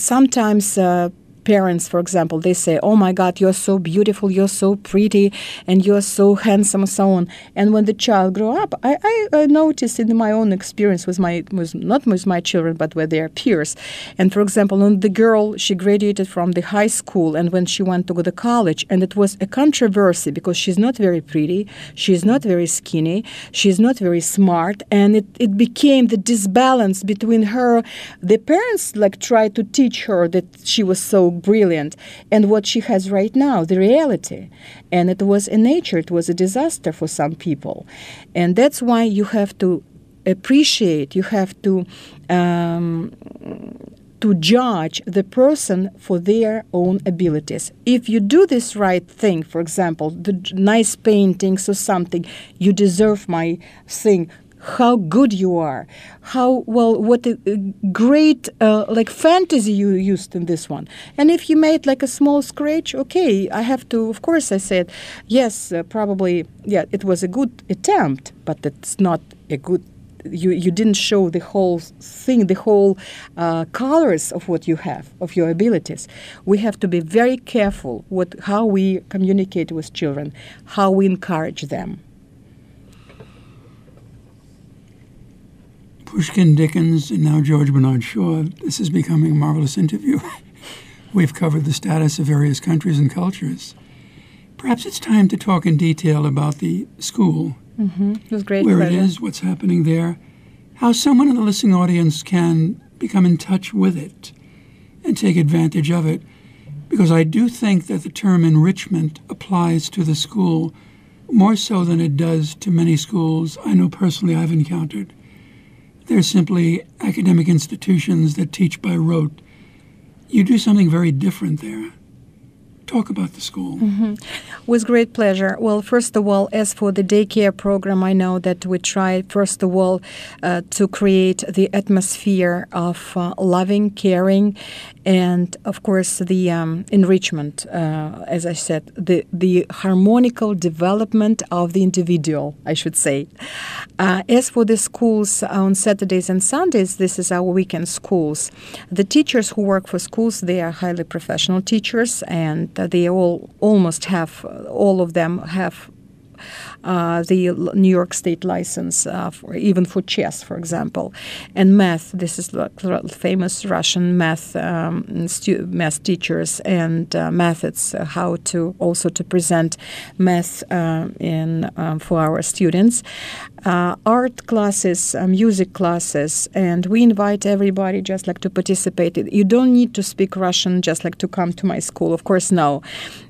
sometimes uh, parents, for example, they say, "Oh my God, you're so beautiful, you're so pretty, and you're so handsome," and so on. And when the child grew up, I, I, I noticed in my own experience with my, with not with my children, but with their peers. And for example, when the girl she graduated from the high school, and when she went to go to college, and it was a controversy because she's not very pretty, she's not very skinny, she's not very smart, and it, it became the disbalance between her. The parents like tried to teach her that she was so brilliant, and what she has right now, the reality. And it was in nature, it was a disaster for some people. And that's why you have to appreciate, you have to. Um, to judge the person for their own abilities. If you do this right thing, for example, the nice paintings or something, you deserve my thing how good you are, how well, what a, great uh, like fantasy you used in this one. And if you made like a small scratch, okay, I have to. Of course, I said yes, uh, probably, yeah, it was a good attempt, but it's not a good. You, you didn't show the whole thing, the whole uh, colors of what you have, of your abilities. We have to be very careful what how we communicate with children, how we encourage them. Pushkin, Dickens, and now George Bernard Shaw. This is becoming a marvelous interview. [laughs] We've covered the status of various countries and cultures. Perhaps it's time to talk in detail about the school. Mm-hmm. It was great. Where pleasure. it is, what's happening there, how someone in the listening audience can become in touch with it and take advantage of it. Because I do think that the term enrichment applies to the school more so than it does to many schools I know personally I've encountered. They're simply academic institutions that teach by rote. You do something very different there talk about the school. Mm-hmm. With great pleasure. Well, first of all, as for the daycare program, I know that we try, first of all, uh, to create the atmosphere of uh, loving, caring, and of course, the um, enrichment, uh, as I said, the, the harmonical development of the individual, I should say. Uh, as for the schools on Saturdays and Sundays, this is our weekend schools. The teachers who work for schools, they are highly professional teachers and they all almost have all of them have the New York State license, uh, for, even for chess, for example. And math, this is the famous Russian math um, stu- math teachers and uh, methods uh, how to also to present math uh, in um, for our students. Uh, art classes, music classes, and we invite everybody just like to participate. You don't need to speak Russian just like to come to my school. Of course, no,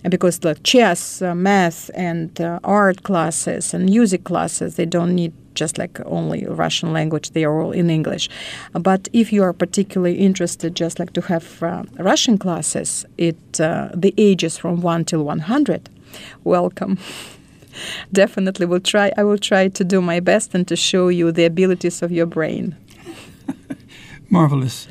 because the chess, math, and art class classes and music classes. They don't need just like only Russian language, they are all in English. But if you are particularly interested, just like to have uh, Russian classes, it uh, the ages from 1 till 100, welcome. [laughs] Definitely will try. I will try to do my best and to show you the abilities of your brain. [laughs] Marvelous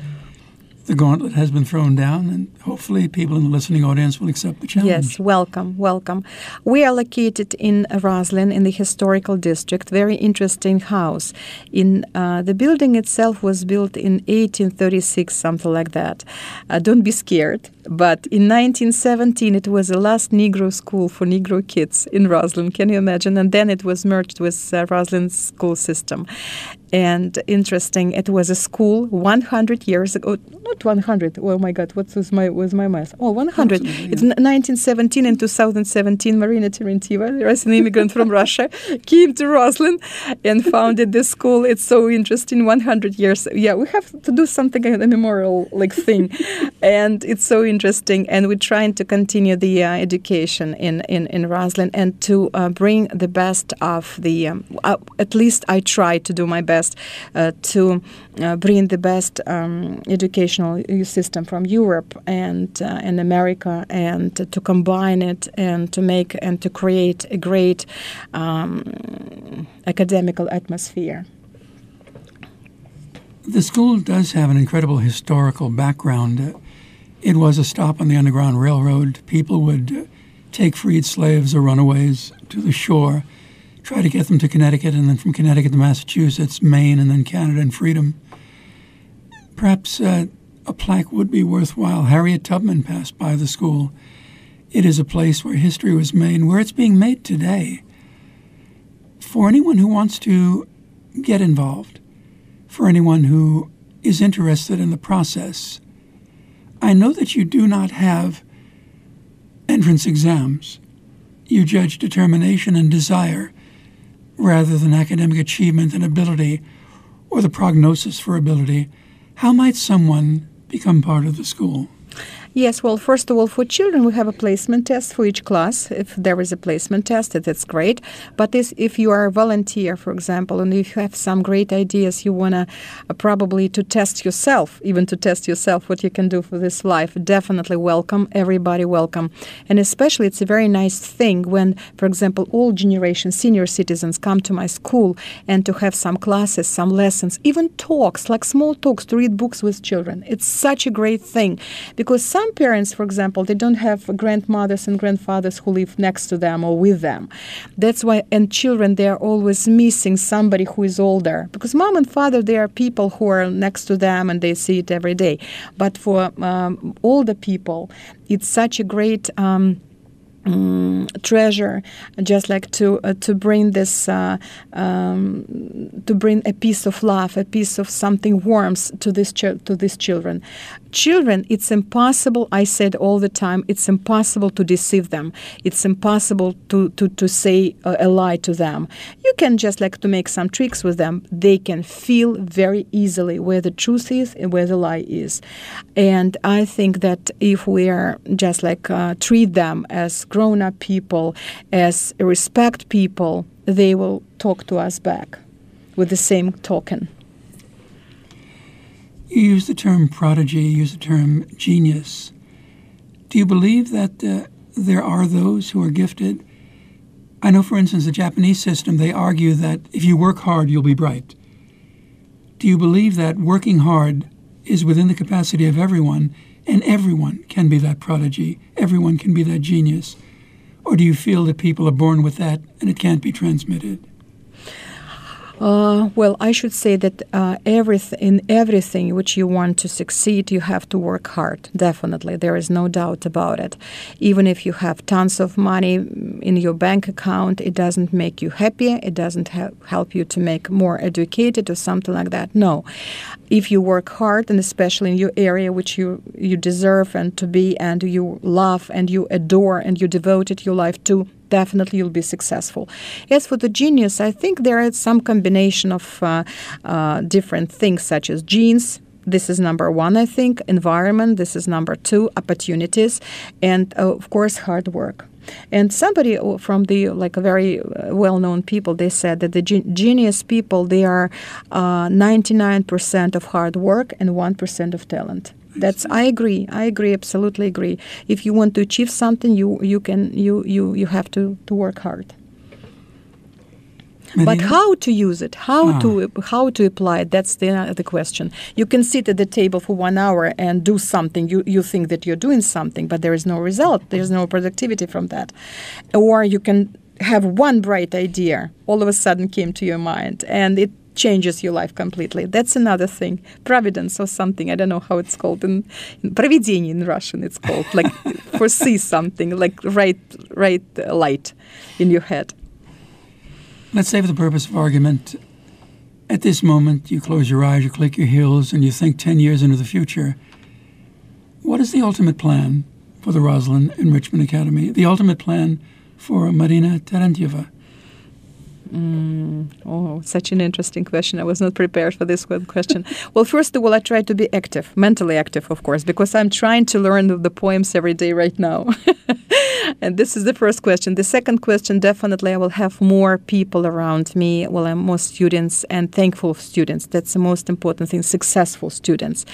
the gauntlet has been thrown down, and hopefully, people in the listening audience will accept the challenge. Yes, welcome, welcome. We are located in Roslyn, in the historical district. Very interesting house. In uh, the building itself was built in 1836, something like that. Uh, don't be scared. But in 1917, it was the last Negro school for Negro kids in Roslyn. Can you imagine? And then it was merged with uh, Roslyn's school system. And interesting, it was a school 100 years ago. Not 100. Oh my God, what was my was my math? Oh, 100. Yeah. It's 1917 and 2017. Marina Terentieva, Russian immigrant from Russia, [laughs] came to Roslyn and founded this school. It's so interesting. 100 years. Yeah, we have to do something a memorial like thing, and it's so interesting and we're trying to continue the uh, education in in in Roslyn and to uh, bring the best of the. Um, uh, at least I try to do my best best uh, to uh, bring the best um, educational system from Europe and uh, and America, and to combine it and to make and to create a great um, academical atmosphere. The school does have an incredible historical background. It was a stop on the Underground Railroad. People would take freed slaves or runaways to the shore try to get them to Connecticut, and then from Connecticut to Massachusetts, Maine, and then Canada and freedom. Perhaps uh, a plaque would be worthwhile. Harriet Tubman passed by the school. It is a place where history was made, and where it's being made today. For anyone who wants to get involved, for anyone who is interested in the process, I know that you do not have entrance exams. You judge determination and desire rather than academic achievement and ability or the prognosis for ability, how might someone become part of the school? Yes, well, first of all, for children, we have a placement test for each class. If there is a placement test, that's great. But this, if you are a volunteer, for example, and if you have some great ideas, you want to uh, probably to test yourself, even to test yourself what you can do for this life, definitely welcome. Everybody welcome. And especially, it's a very nice thing when, for example, all generations, senior citizens come to my school and to have some classes, some lessons, even talks, like small talks, to read books with children. It's such a great thing because some some parents, for example, they don't have grandmothers and grandfathers who live next to them or with them. That's why, and children, they are always missing somebody who is older because mom and father, they are people who are next to them and they see it every day. But for um, older people, it's such a great. Um, um, treasure, just like to uh, to bring this uh, um, to bring a piece of love, a piece of something warmth to this ch- to these children. Children, it's impossible. I said all the time, it's impossible to deceive them. It's impossible to to to say a, a lie to them. You can just like to make some tricks with them. They can feel very easily where the truth is and where the lie is. And I think that if we are just like uh, treat them as grown up people, as respect people, they will talk to us back with the same token. You use the term prodigy, you use the term genius. Do you believe that uh, there are those who are gifted? I know, for instance, the Japanese system, they argue that if you work hard, you'll be bright. Do you believe that working hard is within the capacity of everyone and everyone can be that prodigy, everyone can be that genius? Or do you feel that people are born with that and it can't be transmitted? Uh, well, I should say that uh, in everything which you want to succeed, you have to work hard. Definitely, there is no doubt about it. Even if you have tons of money in your bank account, it doesn't make you happier. It doesn't ha- help you to make more educated or something like that. No, if you work hard, and especially in your area which you you deserve and to be, and you love and you adore and you devoted your life to, definitely you'll be successful. As for the genius, I think there is some combination of uh, uh, different things, such as genes. This is number one, I think. Environment. This is number two. Opportunities, and uh, of course, hard work. And somebody from the like a very uh, well-known people, they said that the ge- genius people they are 99% uh, of hard work and 1% of talent. That's I agree. I agree. Absolutely agree. If you want to achieve something, you you can you you you have to to work hard. But how to use it? How ah. to how to apply it? That's the uh, the question. You can sit at the table for one hour and do something. You you think that you're doing something, but there is no result. There's no productivity from that. Or you can have one bright idea all of a sudden came to your mind and it changes your life completely. That's another thing. Providence or something. I don't know how it's called in, in Провидение in Russian. It's called like [laughs] foresee something like right right light in your head. Let's say, for the purpose of argument, at this moment you close your eyes, you click your heels, and you think ten years into the future. What is the ultimate plan for the Roslin Enrichment Academy? The ultimate plan for Marina Terentieva? Mm, oh, such an interesting question. I was not prepared for this question. [laughs] well, first of all, I try to be active, mentally active, of course, because I'm trying to learn the poems every day right now. [laughs] and this is the first question. The second question, definitely, I will have more people around me. Well, I'm more students and thankful students. That's the most important thing. Successful students.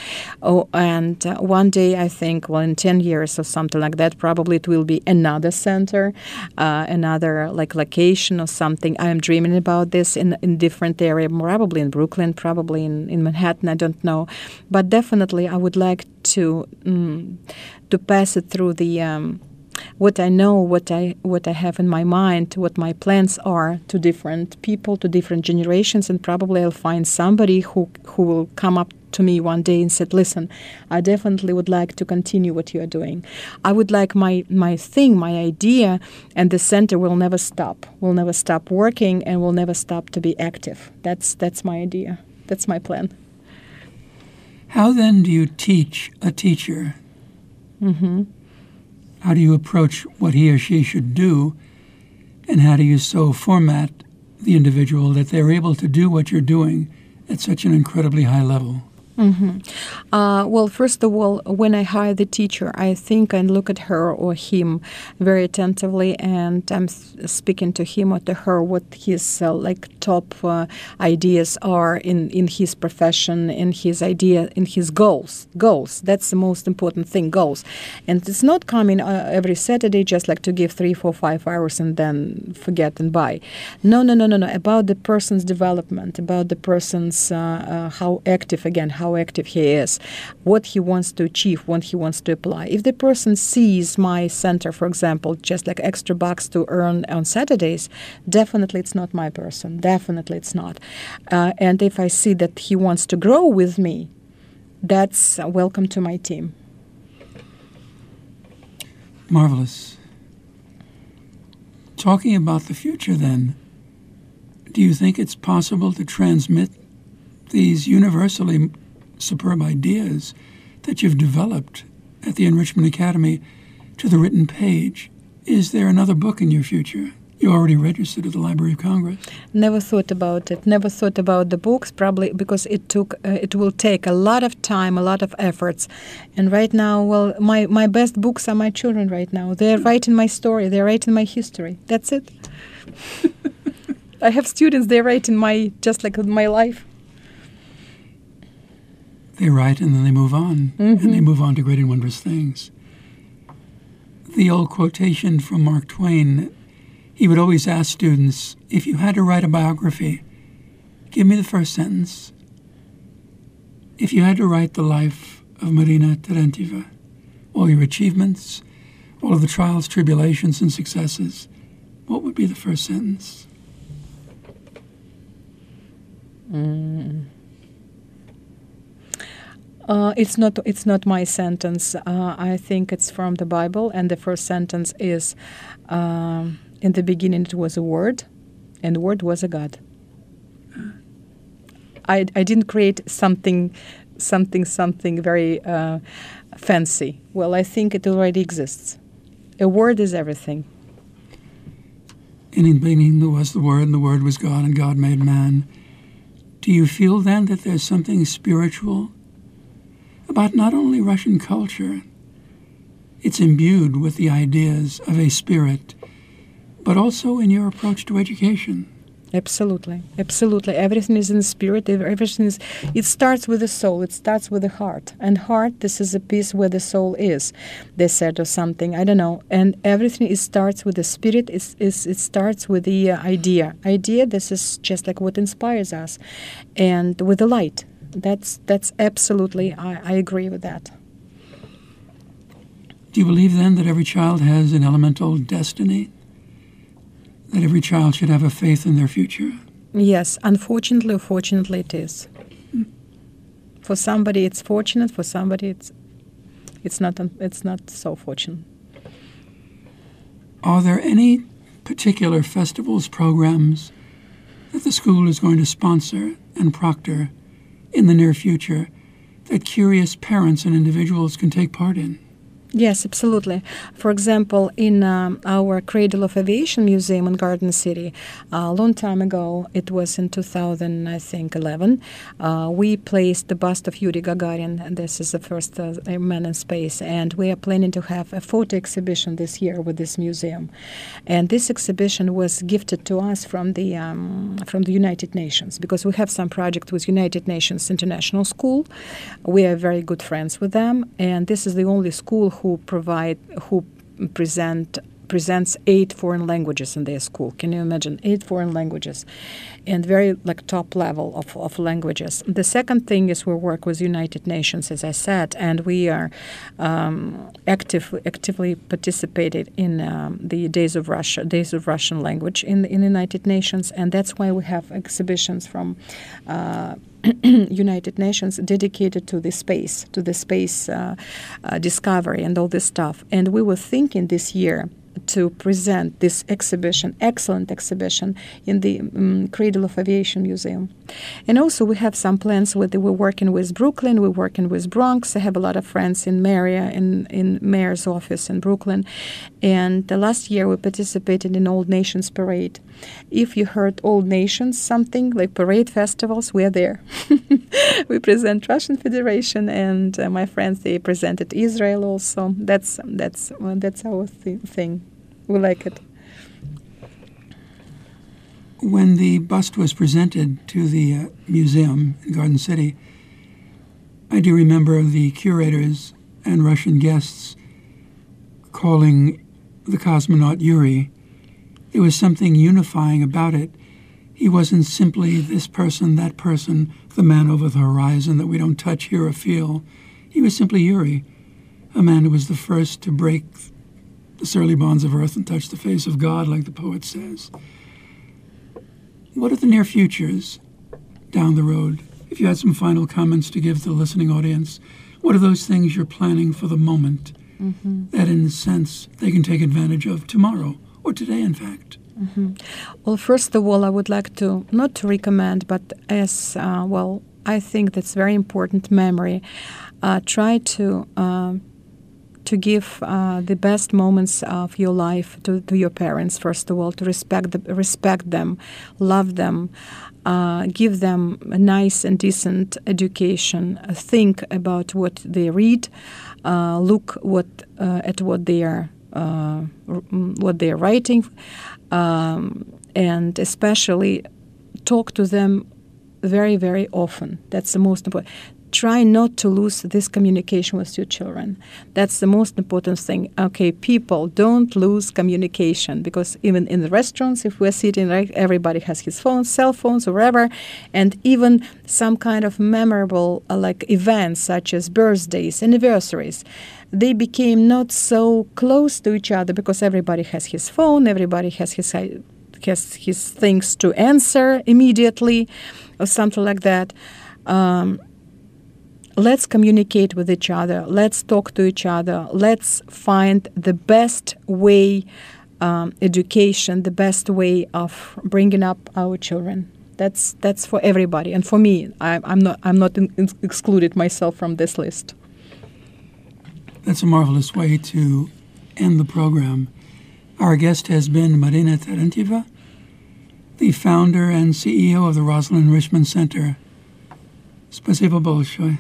Oh, and uh, one day, I think, well, in ten years or something like that, probably it will be another center, uh, another like location or something. I am dreaming about this in in different area, probably in Brooklyn, probably in, in Manhattan. I don't know, but definitely I would like to mm, to pass it through the. Um, what I know, what I what I have in my mind, what my plans are to different people, to different generations, and probably I'll find somebody who who will come up to me one day and said, "Listen, I definitely would like to continue what you are doing. I would like my my thing, my idea, and the center will never stop. Will never stop working, and will never stop to be active. That's that's my idea. That's my plan." How then do you teach a teacher? Mm-hmm. How do you approach what he or she should do? And how do you so format the individual that they're able to do what you're doing at such an incredibly high level? Mm-hmm. Uh, well, first of all, when I hire the teacher, I think and look at her or him very attentively, and I'm speaking to him or to her what his uh, like top uh, ideas are in in his profession, in his idea, in his goals. Goals. That's the most important thing. Goals, and it's not coming uh, every Saturday just like to give three, four, five hours and then forget and buy. No, no, no, no, no. About the person's development, about the person's uh, uh, how active again, how how active he is, what he wants to achieve, what he wants to apply. If the person sees my center, for example, just like extra bucks to earn on Saturdays, definitely it's not my person. Definitely it's not. Uh, and if I see that he wants to grow with me, that's welcome to my team. Marvelous. Talking about the future, then, do you think it's possible to transmit these universally superb ideas that you've developed at the Enrichment Academy to the written page. Is there another book in your future? You already registered at the Library of Congress. Never thought about it. Never thought about the books, probably because it took. Uh, it will take a lot of time, a lot of efforts, and right now, well, my my best books are my children. Right now, they're writing my story. They're writing my history. That's it. [laughs] I have students. They're writing my just like my life they write and then they move on, mm-hmm. and they mm-hmm. move on to great and wondrous things. The old quotation from Mark Twain he would always ask students if you had to write a biography, give me the first sentence. If you had to write the life of Marina Terentieva, all your achievements, all of the trials, tribulations, and successes, what would be the first sentence? Mm. Uh, it's not. It's not my sentence. Uh, I think it's from the Bible, and the first sentence is, um, "In the beginning, it was a word, and the word was a God." I, I didn't create something, something, something very uh, fancy. Well, I think it already exists. A word is everything. In the beginning, there was the Word, and the Word was God, and God made man. Do you feel then that there's something spiritual about not only Russian culture, it's imbued with the ideas of a spirit, but also in your approach to education. Absolutely, absolutely. Everything is in spirit. Everything is. It starts with the soul. It starts with the heart. And heart, this is a piece where the soul is. They said or something. I don't know. And everything it starts with the spirit. It's, it's, it starts with the uh, idea. Idea. This is just like what inspires us, and with the light. That's that's absolutely. I, I agree with that. Do you believe then that every child has an elemental destiny? That every child should have a faith in their future? Yes, unfortunately or fortunately, it is. For somebody, it's fortunate. For somebody, it's it's not. It's not so fortunate. Are there any particular festivals, programs that the school is going to sponsor and proctor in the near future that curious parents and individuals can take part in? Yes, absolutely. For example, in um, our Cradle of Aviation Museum in Garden City, uh, a long time ago, it was in 2000, I think, 11, uh, we placed the bust of Yuri Gagarin. And This is the first uh, man in space, and we are planning to have a photo exhibition this year with this museum. And this exhibition was gifted to us from the um, from the United Nations because we have some project with United Nations International School. We are very good friends with them, and this is the only school who provide who present presents eight foreign languages in their school. Can you imagine eight foreign languages, and very like top level of, of languages. The second thing is we work with United Nations, as I said, and we are um, active, actively participated in um, the Days of Russia, Days of Russian Language in in the United Nations, and that's why we have exhibitions from. Uh, [clears throat] United Nations dedicated to the space, to the space uh, uh, discovery and all this stuff. And we were thinking this year to present this exhibition, excellent exhibition, in the um, Cradle of Aviation Museum. And also, we have some plans with we're working with Brooklyn, we're working with Bronx. I have a lot of friends in Maria, in in mayor's office in Brooklyn. And the last year, we participated in Old Nations Parade. If you heard Old Nations something like parade festivals, we are there. [laughs] we present Russian Federation, and uh, my friends they presented Israel also. That's that's well, that's our th- thing. We like it. When the bust was presented to the uh, museum in Garden City, I do remember the curators and Russian guests calling the cosmonaut Yuri. There was something unifying about it. He wasn't simply this person, that person, the man over the horizon that we don't touch, hear, or feel. He was simply Yuri, a man who was the first to break the surly bonds of earth and touch the face of God, like the poet says. What are the near futures down the road? If you had some final comments to give the listening audience, what are those things you're planning for the moment mm-hmm. that, in a sense, they can take advantage of tomorrow or today, in fact? Mm-hmm. Well, first of all, I would like to not to recommend, but as uh, well, I think that's very important memory. Uh, try to. Uh, to give uh, the best moments of your life to, to your parents first of all to respect the, respect them love them uh, give them a nice and decent education uh, think about what they read uh, look what uh, at what they are uh, what they are writing um, and especially talk to them very very often. That's the most important try not to lose this communication with your children. That's the most important thing. Okay, people, don't lose communication because even in the restaurants, if we're sitting, right, everybody has his phones, cell phones, or whatever, and even some kind of memorable uh, like events such as birthdays, anniversaries they became not so close to each other because everybody has his phone, everybody has his has his things to answer immediately or something like that. Um, let's communicate with each other, let's talk to each other, let's find the best way um, education, the best way of bringing up our children. That's that's for everybody, and for me, I, am not I'm not in, in excluded myself from this list. That's a marvelous way to end the program. Our guest has been Marina Terentieva, the founder and CEO of the Roslyn Enrichment Center. Спасибо большое.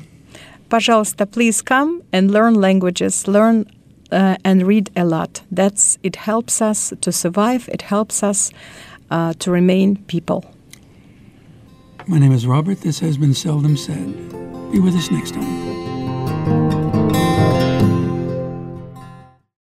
Пожалуйста, please come and learn languages, learn uh, and read a lot. That's it helps us to survive. It helps us uh, to remain people. My name is Robert. This has been Seldom Said. Be with us next time.